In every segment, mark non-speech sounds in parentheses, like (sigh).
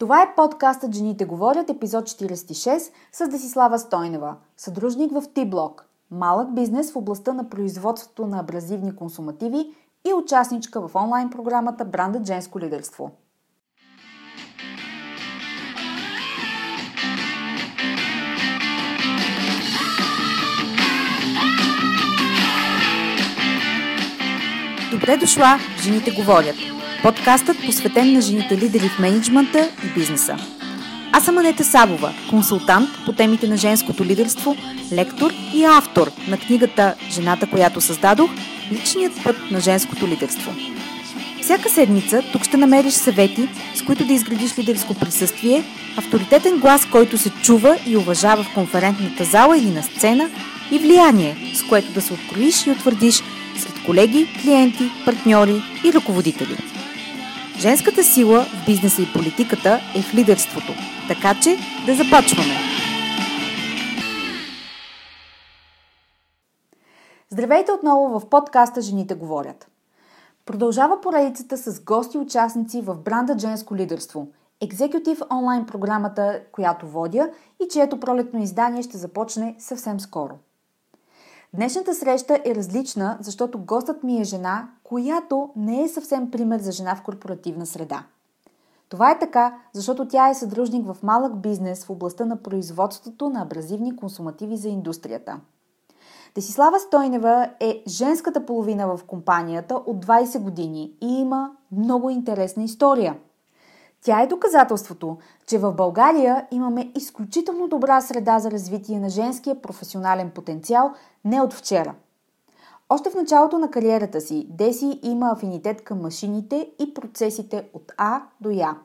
Това е подкастът Жените говорят, епизод 46 с Десислава Стойнева, съдружник в T-Block, малък бизнес в областта на производството на абразивни консумативи и участничка в онлайн програмата Брандът женско лидерство. Добре дошла, Жените говорят – Подкастът посветен на жените лидери в менеджмента и бизнеса. Аз съм Анета Сабова, консултант по темите на женското лидерство, лектор и автор на книгата Жената, която създадох – Личният път на женското лидерство. Всяка седмица тук ще намериш съвети, с които да изградиш лидерско присъствие, авторитетен глас, който се чува и уважава в конферентната зала или на сцена и влияние, с което да се откроиш и утвърдиш сред колеги, клиенти, партньори и ръководители – Женската сила в бизнеса и политиката е в лидерството. Така че да започваме! Здравейте отново в подкаста Жените говорят. Продължава поредицата с гости участници в бранда Женско лидерство – екзекутив онлайн програмата, която водя и чието пролетно издание ще започне съвсем скоро – Днешната среща е различна, защото гостът ми е жена, която не е съвсем пример за жена в корпоративна среда. Това е така, защото тя е съдружник в малък бизнес в областта на производството на абразивни консумативи за индустрията. Десислава Стойнева е женската половина в компанията от 20 години и има много интересна история – тя е доказателството, че в България имаме изключително добра среда за развитие на женския професионален потенциал не от вчера. Още в началото на кариерата си Деси има афинитет към машините и процесите от А до Я.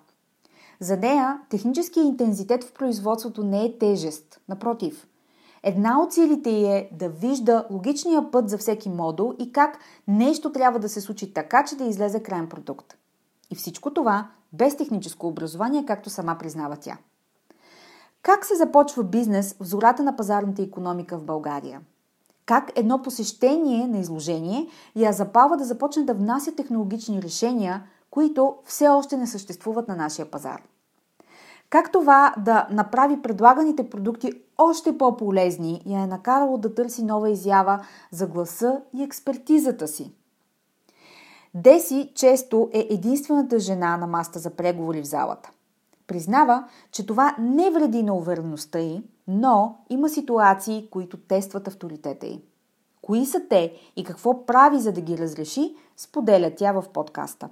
За нея техническият интензитет в производството не е тежест, напротив. Една от целите й е да вижда логичния път за всеки модул и как нещо трябва да се случи така, че да излезе крайен продукт. И всичко това без техническо образование, както сама признава тя. Как се започва бизнес в зората на пазарната економика в България? Как едно посещение на изложение я запава да започне да внася технологични решения, които все още не съществуват на нашия пазар? Как това да направи предлаганите продукти още по-полезни я е накарало да търси нова изява за гласа и експертизата си? Деси често е единствената жена на маста за преговори в залата. Признава, че това не вреди на увереността й, но има ситуации, които тестват авторитета й. Кои са те и какво прави за да ги разреши, споделя тя в подкаста.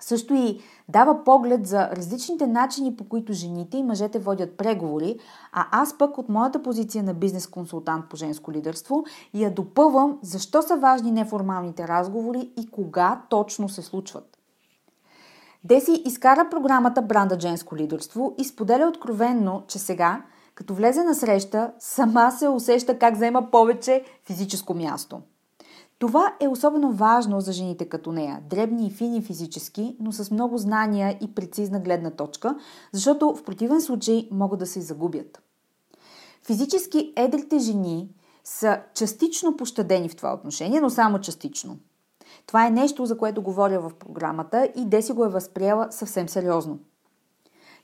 Също и дава поглед за различните начини, по които жените и мъжете водят преговори, а аз пък от моята позиция на бизнес консултант по женско лидерство я допълвам защо са важни неформалните разговори и кога точно се случват. Деси изкара програмата Бранда женско лидерство и споделя откровенно, че сега, като влезе на среща, сама се усеща как взема повече физическо място – това е особено важно за жените като нея, дребни и фини физически, но с много знания и прецизна гледна точка, защото в противен случай могат да се загубят. Физически едрите жени са частично пощадени в това отношение, но само частично. Това е нещо, за което говоря в програмата и Деси го е възприела съвсем сериозно.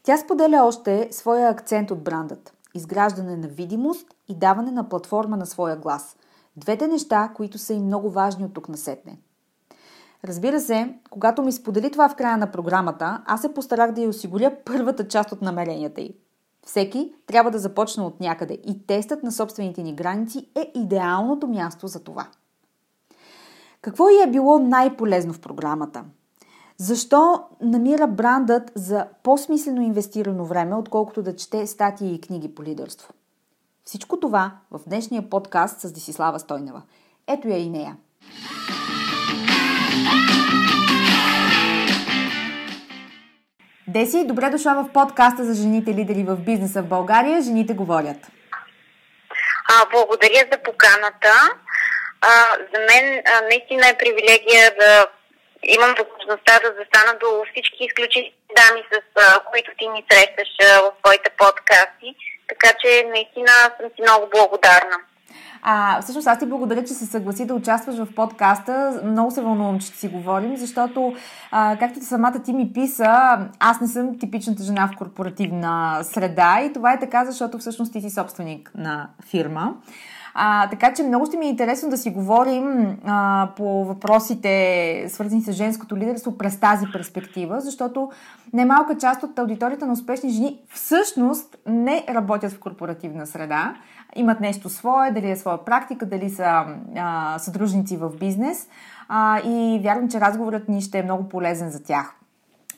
Тя споделя още своя акцент от брандът – изграждане на видимост и даване на платформа на своя глас – Двете неща, които са и много важни от тук насетне. Разбира се, когато ми сподели това в края на програмата, аз се постарах да й осигуря първата част от намеренията й. Всеки трябва да започне от някъде и тестът на собствените ни граници е идеалното място за това. Какво й е било най-полезно в програмата? Защо намира брандът за по-смислено инвестирано време, отколкото да чете статии и книги по лидерство? Всичко това в днешния подкаст с Десислава Стойнева. Ето я и нея. Деси, добре дошла в подкаста за жените лидери в бизнеса в България. Жените говорят. А, благодаря за поканата. А, за мен а, наистина е привилегия да имам възможността да застана до всички изключителни дами, с а, които ти ни срещаш а, в твоите подкасти така че наистина съм си много благодарна. А, всъщност аз ти благодаря, че се съгласи да участваш в подкаста. Много се вълнувам, че си говорим, защото, а, както самата ти ми писа, аз не съм типичната жена в корпоративна среда и това е така, защото всъщност ти си собственик на фирма. А, така че много ще ми е интересно да си говорим а, по въпросите, свързани с женското лидерство през тази перспектива, защото немалка част от аудиторията на успешни жени всъщност не работят в корпоративна среда, имат нещо свое, дали е своя практика, дали са а, съдружници в бизнес а, и вярвам, че разговорът ни ще е много полезен за тях.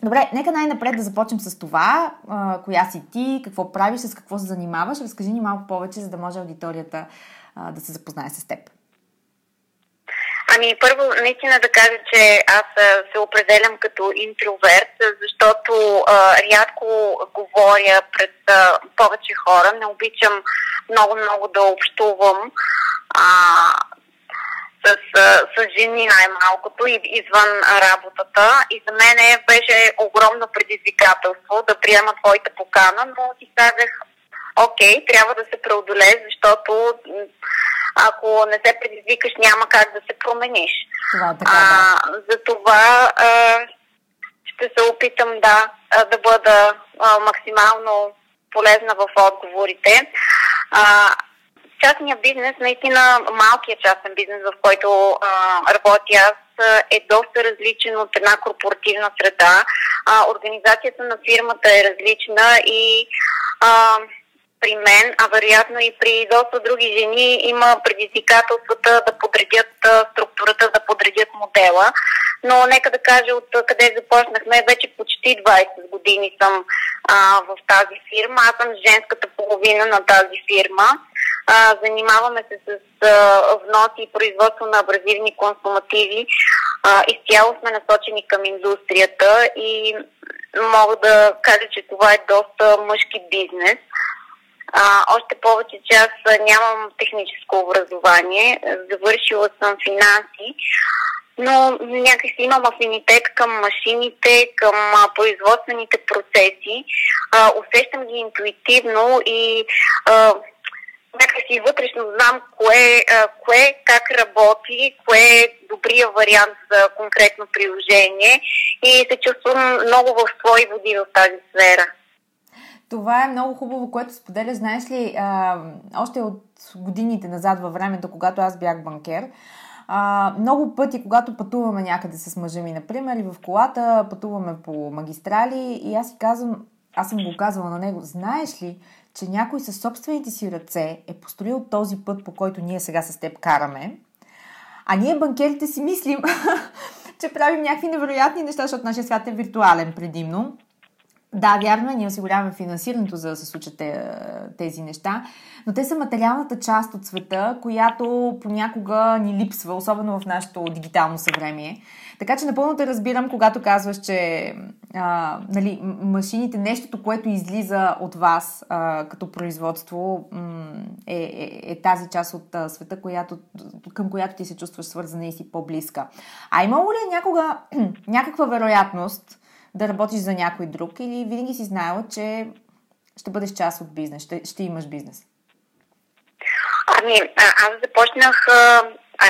Добре, нека най-напред да започнем с това. А, коя си ти, какво правиш, с какво се занимаваш. Разкажи ни малко повече, за да може аудиторията а, да се запознае с теб. Ами първо наистина да кажа, че аз се определям като интроверт, защото а, рядко говоря пред а, повече хора. Не обичам много-много да общувам а, с, с жени най-малкото и извън работата. И за мен беше огромно предизвикателство да приема твоята покана, но си казах, окей, трябва да се преодолее, защото ако не се предизвикаш, няма как да се промениш. Това, така, да. а, за това а, ще се опитам да, да бъда а, максимално полезна в отговорите. А, частния бизнес, наистина малкият частен бизнес, в който а, работя аз, е доста различен от една корпоративна среда. А, организацията на фирмата е различна и а, при мен, а вероятно и при доста други жени, има предизвикателствата да подредят структурата, да подредят модела. Но нека да кажа от къде започнахме. Вече почти 20 години съм а, в тази фирма. Аз съм женската половина на тази фирма. А, занимаваме се с а, внос и производство на абразивни консумативи. А, изцяло сме насочени към индустрията и мога да кажа, че това е доста мъжки бизнес. А, още повече, че аз нямам техническо образование, завършила съм финанси, но някакси имам афинитет към машините, към а, производствените процеси. А, усещам ги интуитивно и а, някакси вътрешно знам кое, а, кое как работи, кое е добрия вариант за конкретно приложение и се чувствам много в свои води в тази сфера. Това е много хубаво, което споделя. Знаеш ли, а, още от годините назад във времето, когато аз бях банкер, а, много пъти, когато пътуваме някъде с мъжа ми, например, и в колата пътуваме по магистрали и аз си казвам, аз съм го казвала на него, знаеш ли, че някой със собствените си ръце е построил този път, по който ние сега с теб караме, а ние банкерите си мислим, (laughs) че правим някакви невероятни неща, защото нашия свят е виртуален предимно. Да, вярно е, ние осигуряваме финансирането, за да се случат тези неща, но те са материалната част от света, която понякога ни липсва, особено в нашето дигитално съвремие. Така че напълно те разбирам, когато казваш, че а, нали, машините, нещото, което излиза от вас а, като производство, е, е, е тази част от а, света, която, към която ти се чувстваш свързана и си по-близка. А имало ли някога (clears throat) някаква вероятност, да работиш за някой друг или винаги си знаела, че ще бъдеш част от бизнес, ще, ще имаш бизнес? Ами, аз започнах а,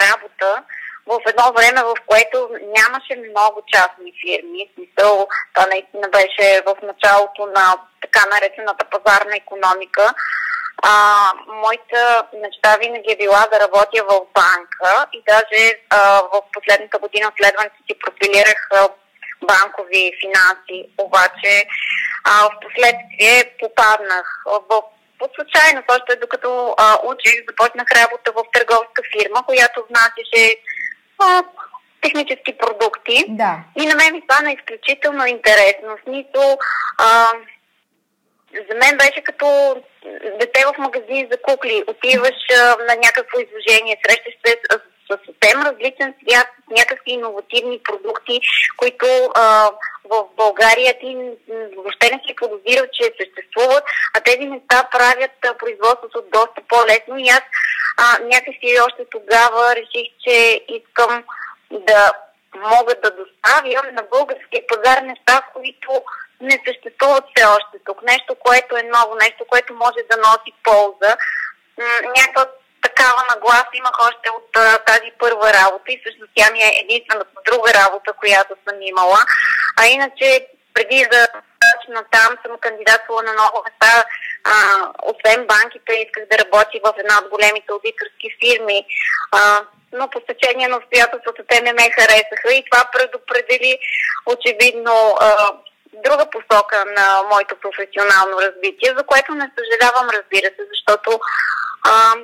работа в едно време, в което нямаше много частни фирми. Смисъл, това наистина беше в началото на така наречената пазарна економика. А, моята мечта винаги е била да работя в банка и даже а, в последната година следването си профилирах банкови финанси, обаче а, в последствие попаднах в по случайност, още докато а, учих, започнах работа в търговска фирма, която внасяше а, технически продукти. Да. И на мен ми стана изключително интересно. В смисъл, а, за мен беше като дете в магазин за кукли. Отиваш а, на някакво изложение, срещаш се с с съвсем различен свят, с някакви иновативни продукти, които в България ти въобще не си подозирал, че съществуват, а тези неща правят производството доста по-лесно и аз а, някакси още тогава реших, че искам да мога да доставям на българския пазар неща, които не съществуват все още тук. Нещо, което е ново, нещо, което може да носи полза. Някаква такава нагласа имах още от а, тази първа работа и всъщност тя ми е единствената друга работа, която съм имала. А иначе преди да на там съм кандидатствала на много места. Освен банките, исках да работя в една от големите аудиторски фирми. А, но по течение на обстоятелствата те не ме харесаха и това предопредели очевидно а, друга посока на моето професионално развитие, за което не съжалявам, разбира се, защото а,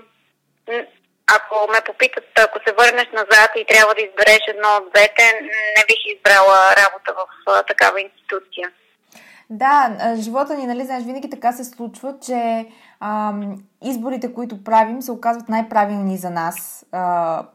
ако ме попитат, ако се върнеш назад и трябва да избереш едно от двете, не бих избрала работа в такава институция. Да, живота ни, нали, знаеш, винаги така се случва, че ам, изборите, които правим, се оказват най-правилни за нас. А,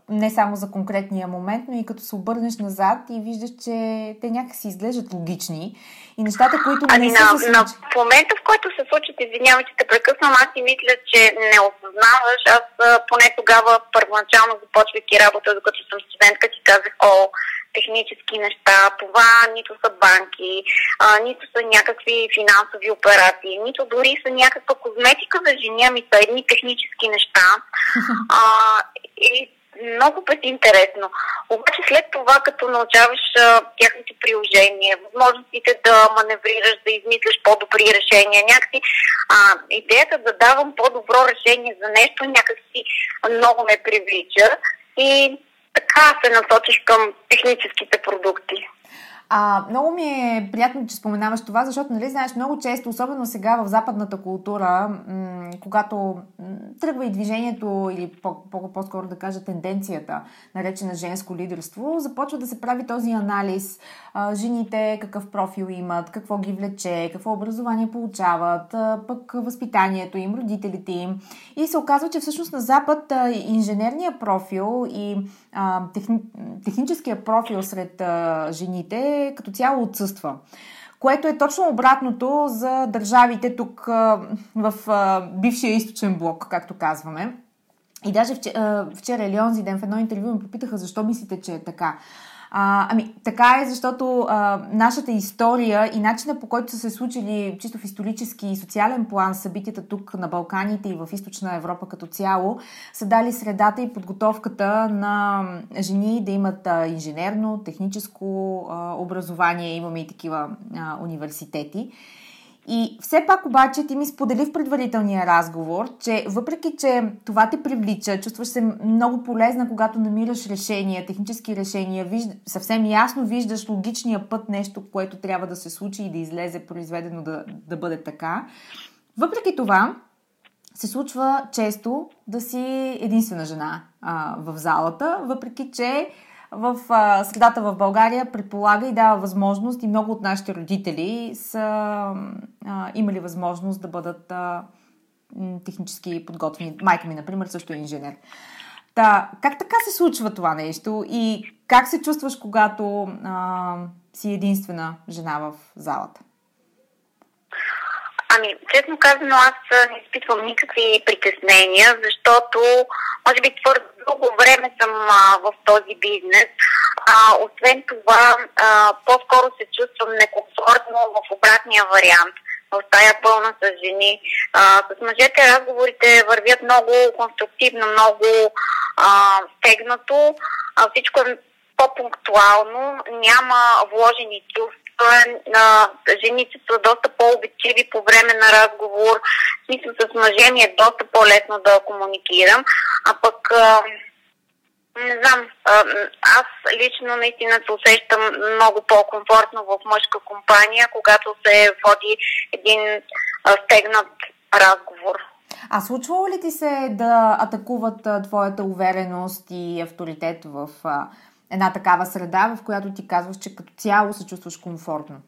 не само за конкретния момент, но и като се обърнеш назад и виждаш, че те някакси изглеждат логични. И нещата, които ами, не са се на, в момента, в който се случат, извинявай, че те прекъсвам, аз си мисля, че не осъзнаваш. Аз поне тогава, първоначално започвайки работа, докато съм студентка, си казах, о, технически неща, това нито са банки, а, нито са някакви финансови операции, нито дори са някаква козметика за жени, ами са едни технически неща. А, и много безинтересно. Обаче след това, като научаваш а, тяхното приложение, възможностите да маневрираш, да измислиш по-добри решения, някакси а, идеята да давам по-добро решение за нещо някакси много ме привлича и така се насочих към техническите продукти. А, много ми е приятно, че споменаваш това, защото, нали, знаеш, много често, особено сега в западната култура, м- когато м- тръгва и движението, или по- по-скоро да кажа тенденцията, наречена женско лидерство, започва да се прави този анализ. А, жените какъв профил имат, какво ги влече, какво образование получават, а, пък възпитанието им, родителите им. И се оказва, че всъщност на Запад а, инженерния профил и а, техни, техническия профил сред а, жените като цяло отсъства. Което е точно обратното за държавите тук в бившия източен блок, както казваме. И даже вчера, вчера или онзи ден в едно интервю ме попитаха защо мислите, че е така. А, ами, така е, защото а, нашата история и начина по който са се случили чисто в исторически и социален план събитията тук на Балканите и в източна Европа като цяло са дали средата и подготовката на жени да имат а, инженерно, техническо а, образование. Имаме и такива а, университети. И все пак обаче ти ми сподели в предварителния разговор, че въпреки, че това те привлича, чувстваш се много полезна, когато намираш решения, технически решения, вижда, съвсем ясно виждаш логичния път, нещо, което трябва да се случи и да излезе произведено да, да бъде така. Въпреки това, се случва често да си единствена жена а, в залата, въпреки че в а, средата в България предполага и дава възможност и много от нашите родители са а, имали възможност да бъдат а, технически подготвени. Майка ми, например, също е инженер. Та, как така се случва това нещо и как се чувстваш, когато а, си единствена жена в залата? Ами, честно казано, аз не изпитвам никакви притеснения, защото, може би, твърдо дълго време съм а, в този бизнес. А, освен това, а, по-скоро се чувствам некомфортно в обратния вариант в тая пълна с жени. А, с мъжете разговорите вървят много конструктивно, много а, стегнато. А, всичко е по-пунктуално, няма вложени чувства на жените са доста по-обичиви по време на разговор. Смисъл с мъже ми е доста по-лесно да комуникирам. А пък не знам, аз лично наистина се усещам много по-комфортно в мъжка компания, когато се води един стегнат разговор. А случвало ли ти се да атакуват твоята увереност и авторитет в една такава среда, в която ти казваш, че като цяло се чувстваш комфортно?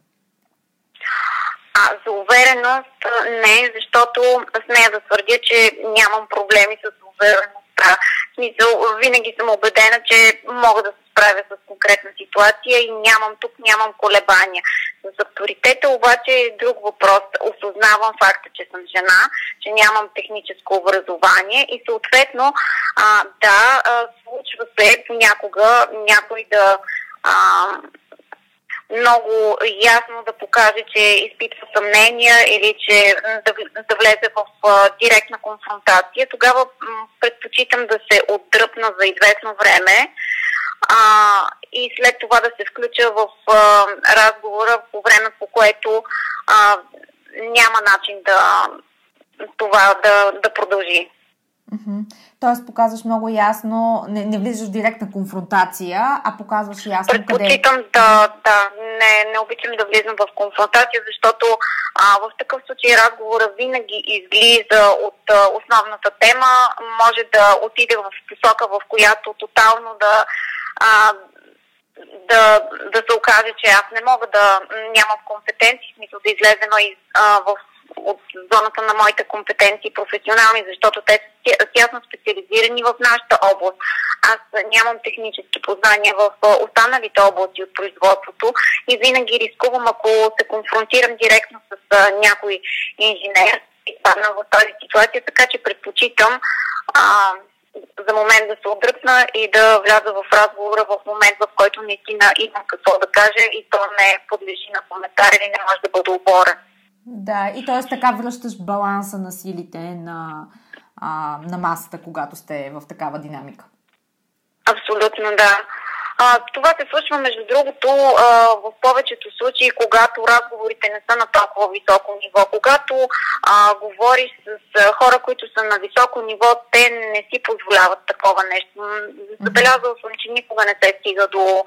А, за увереност не, защото смея да твърдя, че нямам проблеми с увереността. В смисъл, винаги съм убедена, че мога да се справя с конкретна ситуация и нямам тук, нямам колебания. За авторитета обаче е друг въпрос. Осъзнавам факта, че съм жена, че нямам техническо образование и съответно, а, да, а, случва се понякога някой да а, много ясно да покаже, че изпитва съмнения или че да, да влезе в а, директна конфронтация. Тогава м, предпочитам да се отдръпна за известно време а, и след това да се включа в а, разговора по време, по което а, няма начин да това да, да продължи. Тоест показваш много ясно, не, не влизаш в директна конфронтация, а показваш ясно къде... Предпочитам да, да, не, не обичам да влизам в конфронтация, защото а, в такъв случай разговора винаги излиза от а, основната тема, може да отиде в посока, в която тотално да а, да, да се окаже, че аз не мога да нямам компетенции, смисъл да излезе а, в от зоната на моите компетенции професионални, защото те са тясно специализирани в нашата област. Аз нямам технически познания в останалите области от производството и винаги рискувам, ако се конфронтирам директно с някой инженер, изпадна в тази ситуация, така че предпочитам а, за момент да се отдръпна и да вляза в разговора в момент, в който наистина имам какво да кажа и то не подлежи на коментар или не може да бъде оборен. Да, и т.е. така връщаш баланса на силите на, а, на масата, когато сте в такава динамика. Абсолютно, да. А, това се случва, между другото, а, в повечето случаи, когато разговорите не са на толкова високо ниво. Когато а, говориш с а, хора, които са на високо ниво, те не си позволяват такова нещо. Забелязал съм, че никога не се стига до,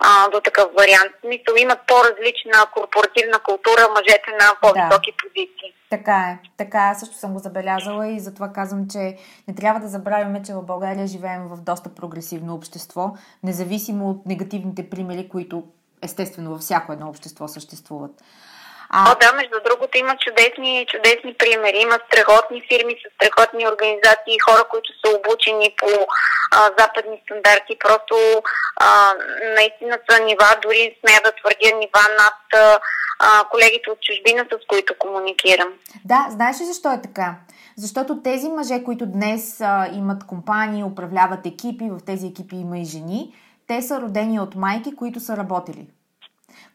а, до такъв вариант. Мисъл, имат по-различна корпоративна култура мъжете на по-високи да. позиции. Така е. Така също съм го забелязала и затова казвам, че не трябва да забравяме, че в България живеем в доста прогресивно общество, независимо от негативните примери, които естествено във всяко едно общество съществуват. А... О, да, между другото има чудесни, чудесни примери. Има страхотни фирми с страхотни организации хора, които са обучени по а, западни стандарти. Просто а, наистина са нива, дори смея да твърдя нива над а, колегите от чужбина, с които комуникирам. Да, знаеш ли защо е така? Защото тези мъже, които днес а, имат компании, управляват екипи, в тези екипи има и жени, те са родени от майки, които са работили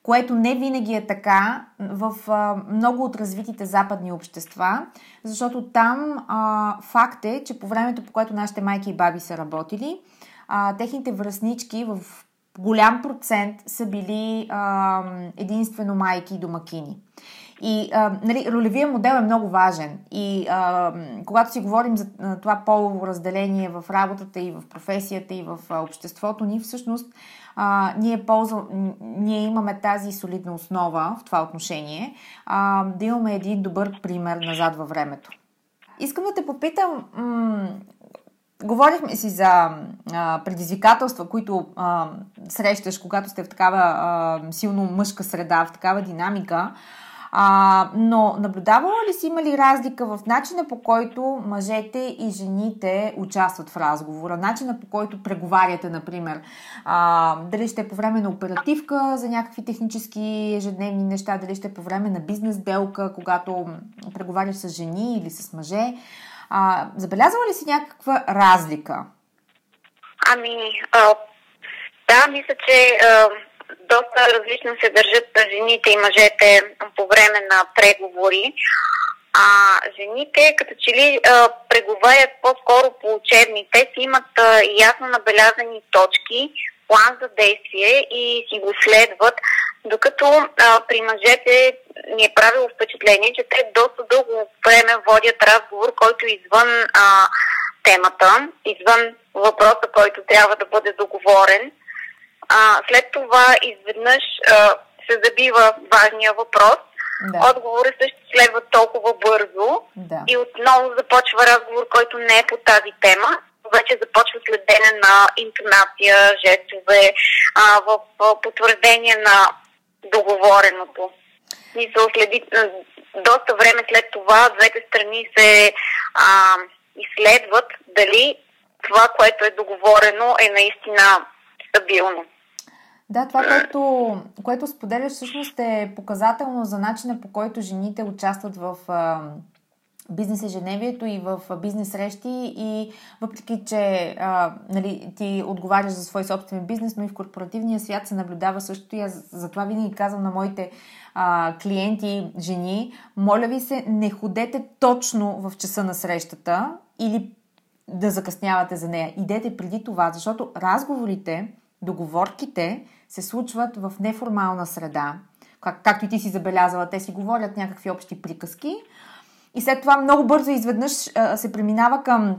което не винаги е така в а, много от развитите западни общества, защото там а, факт е, че по времето, по което нашите майки и баби са работили, а, техните връзнички в голям процент са били а, единствено майки и домакини. И а, нали, ролевия модел е много важен. И а, когато си говорим за това полово разделение в работата и в професията и в обществото ни, всъщност а, ние, ползва, ние имаме тази солидна основа в това отношение, а, да имаме един добър пример назад във времето. Искам да те попитам, м- Говорихме си за а, предизвикателства, които а, срещаш, когато сте в такава а, силно мъжка среда, в такава динамика. А, но наблюдавала ли си има ли разлика в начина по който мъжете и жените участват в разговора, начина по който преговаряте, например, а, дали ще е по време на оперативка за някакви технически ежедневни неща, дали ще е по време на бизнес делка, когато преговаряш с жени или с мъже. А, забелязва ли си някаква разлика? Ами, а, да, мисля, че а, доста различно се държат жените и мъжете по време на преговори. А жените, като че ли а, преговарят по-скоро по учебните, си имат а, ясно набелязани точки, план за действие и си го следват, докато а, при мъжете ми е правило впечатление, че те доста дълго време водят разговор, който е извън а, темата, извън въпроса, който трябва да бъде договорен. А, след това изведнъж а, се забива важния въпрос. Да. Отговорът също следва толкова бързо да. и отново започва разговор, който не е по тази тема. Вече започва следене на интонация, жестове, а, в, в потвърждение на договореното. Се следи доста време след това, двете страни се а, изследват дали това, което е договорено, е наистина стабилно. Да, това, което, което споделяш, всъщност е показателно за начина по който жените участват в, бизнес ежедневието и в бизнес срещи и въпреки, че а, нали, ти отговаряш за свой собствен бизнес, но и в корпоративния свят се наблюдава също и аз затова винаги казвам на моите а, клиенти, жени, моля ви се, не ходете точно в часа на срещата или да закъснявате за нея. Идете преди това, защото разговорите, договорките се случват в неформална среда. Как, както и ти си забелязала, те си говорят някакви общи приказки. И след това много бързо изведнъж а, се преминава към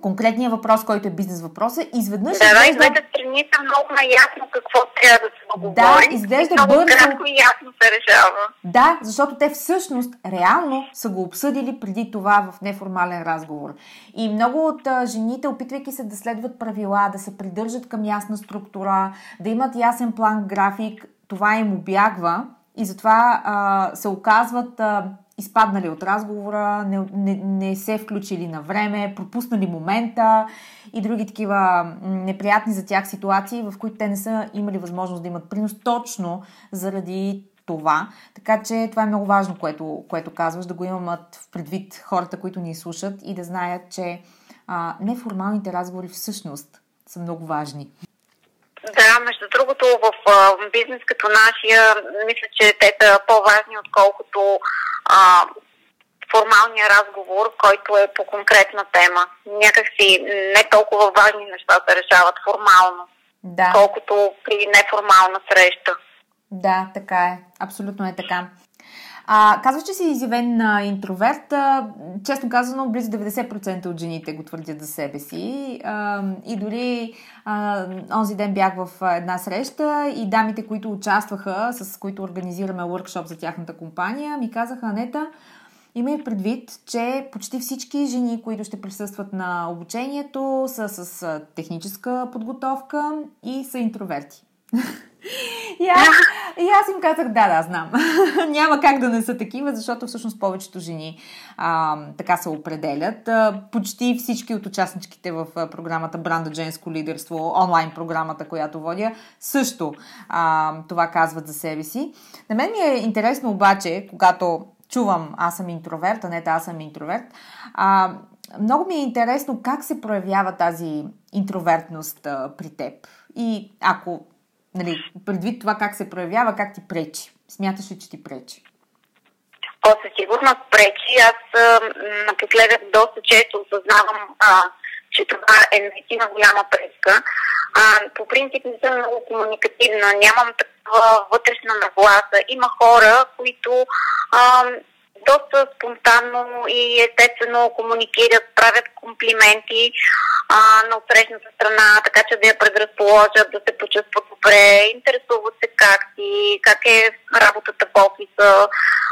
конкретния въпрос, който е бизнес въпроса, изведнъж... Да, да, и двете страни са много наясно какво трябва да се договори. Да, изглежда много бързо. кратко и ясно се решава. Да, защото те всъщност реално са го обсъдили преди това в неформален разговор. И много от а, жените, опитвайки се да следват правила, да се придържат към ясна структура, да имат ясен план, график, това им обягва и затова а, се оказват... А, изпаднали от разговора, не, не, не се включили на време, пропуснали момента и други такива неприятни за тях ситуации, в които те не са имали възможност да имат принос точно заради това. Така че това е много важно, което, което казваш, да го имат в предвид хората, които ни слушат и да знаят, че а, неформалните разговори всъщност са много важни. Да, между другото, в бизнес като нашия, мисля, че те са по-важни, отколкото а, формалния разговор, който е по конкретна тема. Някакси не толкова важни неща се решават формално, да. колкото при неформална среща. Да, така е. Абсолютно е така. А, казваш, че си изявен а, интроверт. А, честно казано, близо 90% от жените го твърдят за себе си. А, и дори онзи ден бях в една среща и дамите, които участваха, с които организираме workshop за тяхната компания, ми казаха, Анета, Имай предвид, че почти всички жени, които ще присъстват на обучението, са с техническа подготовка и са интроверти. (laughs) И аз, и аз им казах, да, да, знам. (laughs) Няма как да не са такива, защото всъщност повечето жени а, така се определят. А, почти всички от участничките в програмата Бранда Женско лидерство, онлайн програмата, която водя, също а, това казват за себе си. На мен ми е интересно обаче, когато чувам аз съм интроверт, а не аз съм интроверт, а, много ми е интересно как се проявява тази интровертност а, при теб. И ако нали, предвид това как се проявява, как ти пречи? Смяташ ли, че ти пречи? О, със сигурност пречи. Аз напоследък доста често осъзнавам, а, че това е наистина голяма пречка. А, по принцип не съм много комуникативна, нямам такава вътрешна нагласа. Има хора, които а, доста спонтанно и естествено комуникират, правят комплименти а, на отсрещната страна, така че да я предразположат, да се почувстват добре, интересуват се как си, как е работата в офиса,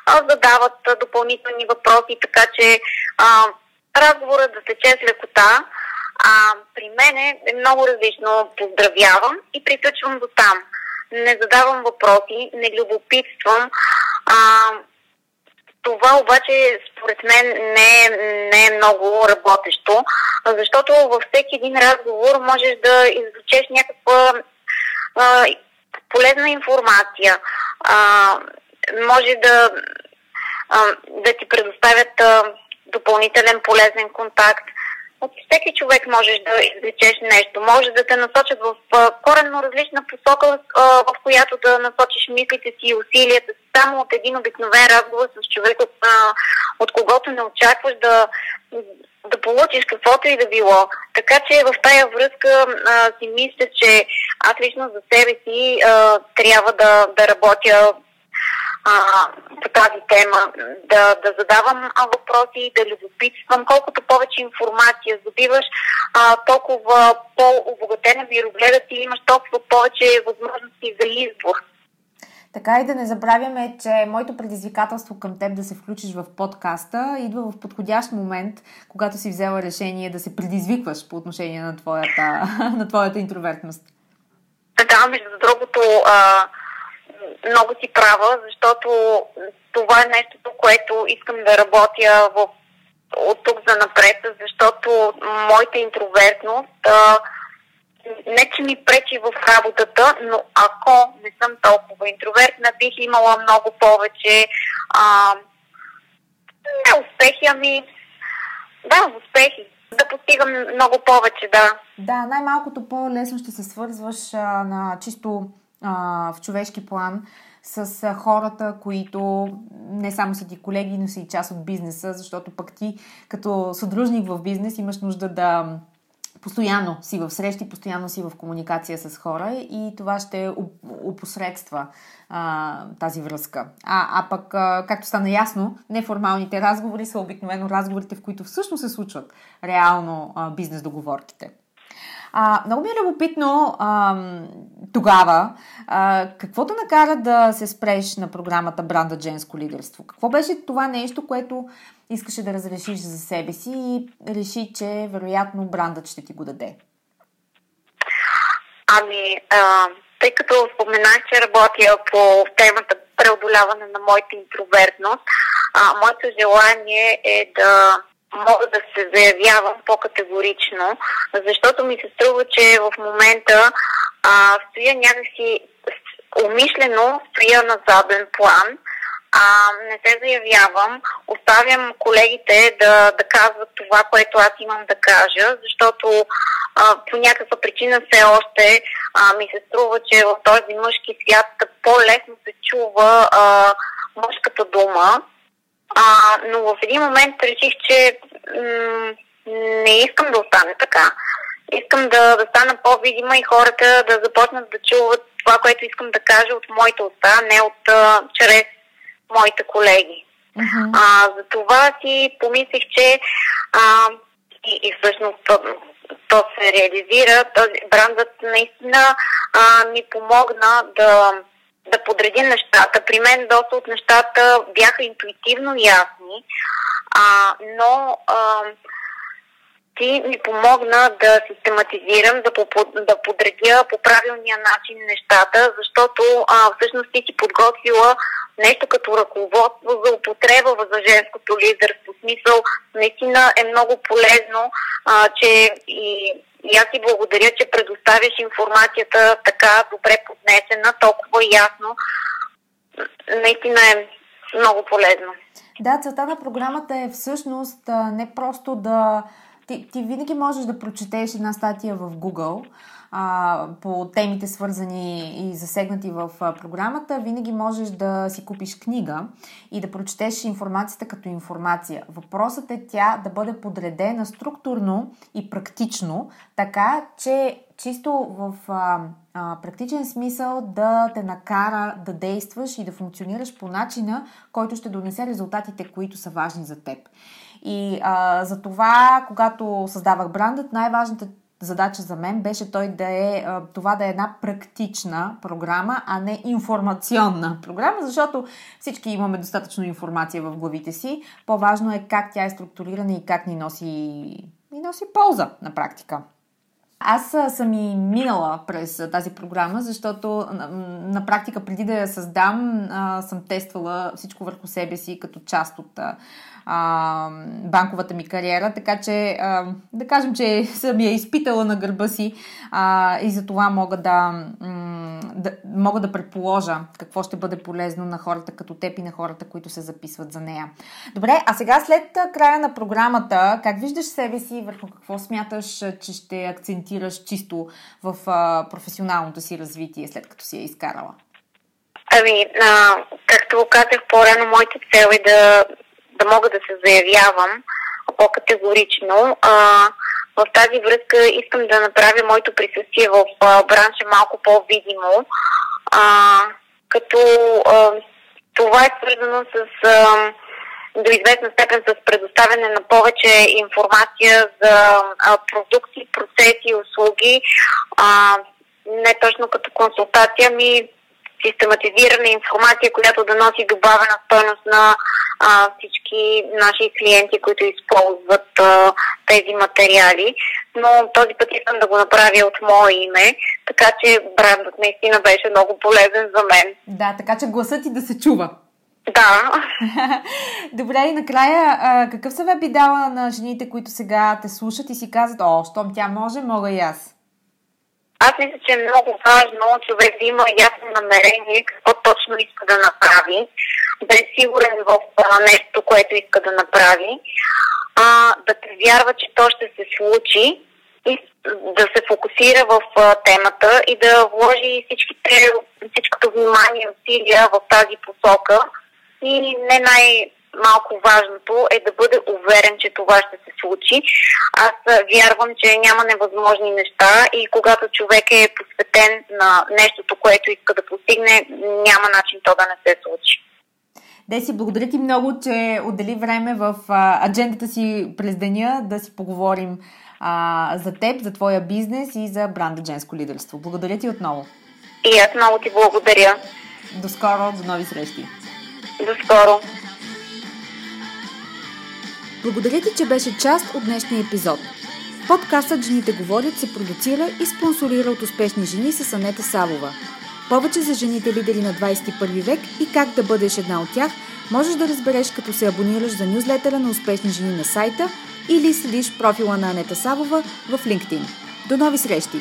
а, задават допълнителни въпроси, така че а, разговорът да се че с лекота. А при мене е много различно. Поздравявам и приключвам до там. Не задавам въпроси, не любопитствам. А, това обаче според мен не е, не е много работещо, защото във всеки един разговор можеш да извлечеш някаква а, полезна информация. А, може да, а, да ти предоставят а, допълнителен полезен контакт. От всеки човек можеш да извлечеш нещо. Може да те насочат в коренно различна посока, в която да насочиш мислите си и усилията си само от един обикновен разговор с човек, от, от когото не очакваш да, да получиш каквото и да било. Така че в тая връзка а, си мисля, че аз лично за себе си а, трябва да, да работя а, по тази тема, да, да задавам въпроси, да любопитствам. Колкото повече информация добиваш, а, толкова по-обогатена мирогледа ти имаш, толкова повече възможности за избор. Така и да не забравяме, че моето предизвикателство към теб да се включиш в подкаста идва в подходящ момент, когато си взела решение да се предизвикваш по отношение на твоята, (laughs) на твоята интровертност. Да, между другото, а, много си права, защото това е нещото, което искам да работя в, от тук за напред, защото моята интровертност а, не, че ми пречи в работата, но ако не съм толкова интровертна, бих имала много повече а, успехи, ами да, успехи. Да постигам много повече, да. Да, най-малкото по-лесно ще се свързваш а, на чисто а, в човешки план с хората, които не само са ти колеги, но са и част от бизнеса, защото пък ти като съдружник в бизнес имаш нужда да постоянно си в срещи, постоянно си в комуникация с хора и това ще опосредства а, тази връзка. А, а пък, а, както стана ясно, неформалните разговори са обикновено разговорите, в които всъщност се случват реално а, бизнес договорките. А, много ми е любопитно а, тогава, а, каквото накара да се спреш на програмата Бранда Женско лидерство? Какво беше това нещо, което искаше да разрешиш за себе си и реши, че вероятно брандът ще ти го даде? Ами, а, тъй като споменах, че работя по темата преодоляване на моята интровертност, а, моето желание е да мога да се заявявам по-категорично, защото ми се струва, че в момента а, стоя някакси умишлено, стоя на заден план, а, не се заявявам, оставям колегите да, да казват това, което аз имам да кажа, защото а, по някаква причина все още а, ми се струва, че в този мъжки свят по-лесно се чува а, мъжката дума а, но в един момент реших, че м- не искам да остане така. Искам да, да стана по-видима и хората да започнат да чуват това, което искам да кажа от моите уста, не от а, чрез моите колеги. Uh-huh. А, за това си помислих, че а, и, и всъщност то, то се реализира. Този брандът наистина а, ми помогна да да подреди нещата. При мен доста от нещата бяха интуитивно ясни, а, но а, ти ми помогна да систематизирам, да, да подредя по правилния начин нещата, защото а, всъщност ти си подготвила нещо като ръководство за употреба за женското лидерство. Смисъл, наистина е много полезно, а, че и и аз ти благодаря, че предоставяш информацията така добре поднесена, толкова ясно. Наистина е много полезно. Да, целта на програмата е всъщност не просто да... Ти, ти винаги можеш да прочетеш една статия в Google, а, по темите свързани и засегнати в а, програмата, винаги можеш да си купиш книга и да прочетеш информацията като информация. Въпросът е тя да бъде подредена структурно и практично, така че чисто в а, а, практичен смисъл да те накара да действаш и да функционираш по начина, който ще донесе резултатите, които са важни за теб. И а, за това, когато създавах брандът, най-важната задача за мен беше той да е, това да е една практична програма, а не информационна програма, защото всички имаме достатъчно информация в главите си. По-важно е как тя е структурирана и как ни носи, ни носи полза на практика. Аз съм и минала през тази програма, защото на, практика преди да я създам, съм тествала всичко върху себе си като част от а, банковата ми кариера, така че а, да кажем, че (laughs) съм я изпитала на гърба си а, и за това мога да, да, мога да предположа какво ще бъде полезно на хората като теб и на хората, които се записват за нея. Добре, а сега след края на програмата, как виждаш себе си, върху какво смяташ, че ще акцентираш чисто в а, професионалното си развитие, след като си я изкарала? Ами, а, както казах по-рано, моята цел е да да мога да се заявявам по-категорично. А, в тази връзка искам да направя моето присъствие в а, бранша малко по-видимо, а, като а, това е свързано с а, до известна степен с предоставяне на повече информация за продукти, процеси, услуги, а, не точно като консултация, ми систематизирана информация, която да носи добавена стойност на а, всички наши клиенти, които използват а, тези материали. Но този път искам да го направя от мое име, така че брандът наистина беше много полезен за мен. Да, така че гласът ти да се чува. Да. (laughs) Добре, и накрая, а, какъв съвет би дала на жените, които сега те слушат и си казват, о, щом тя може, мога и аз? Аз мисля, че е много важно човек да има ясно намерение какво точно иска да направи. да е сигурен в а, нещо, което иска да направи, а, да се вярва, че то ще се случи и да се фокусира в а, темата и да вложи всичките, всичкото внимание и усилия в тази посока. И не най- малко важното е да бъде уверен, че това ще се случи. Аз вярвам, че няма невъзможни неща и когато човек е посветен на нещото, което иска да постигне, няма начин то да не се случи. Деси, благодаря ти много, че отдели време в а, аджендата си през деня да си поговорим а, за теб, за твоя бизнес и за бранда Женско лидерство. Благодаря ти отново. И аз много ти благодаря. До скоро, до нови срещи. До скоро. Благодаря ти, че беше част от днешния епизод. Подкастът Жените говорят се продуцира и спонсорира от успешни жени с Анета Савова. Повече за жените лидери на 21 век и как да бъдеш една от тях можеш да разбереш като се абонираш за нюзлетера на успешни жени на сайта или следиш профила на Анета Савова в LinkedIn. До нови срещи!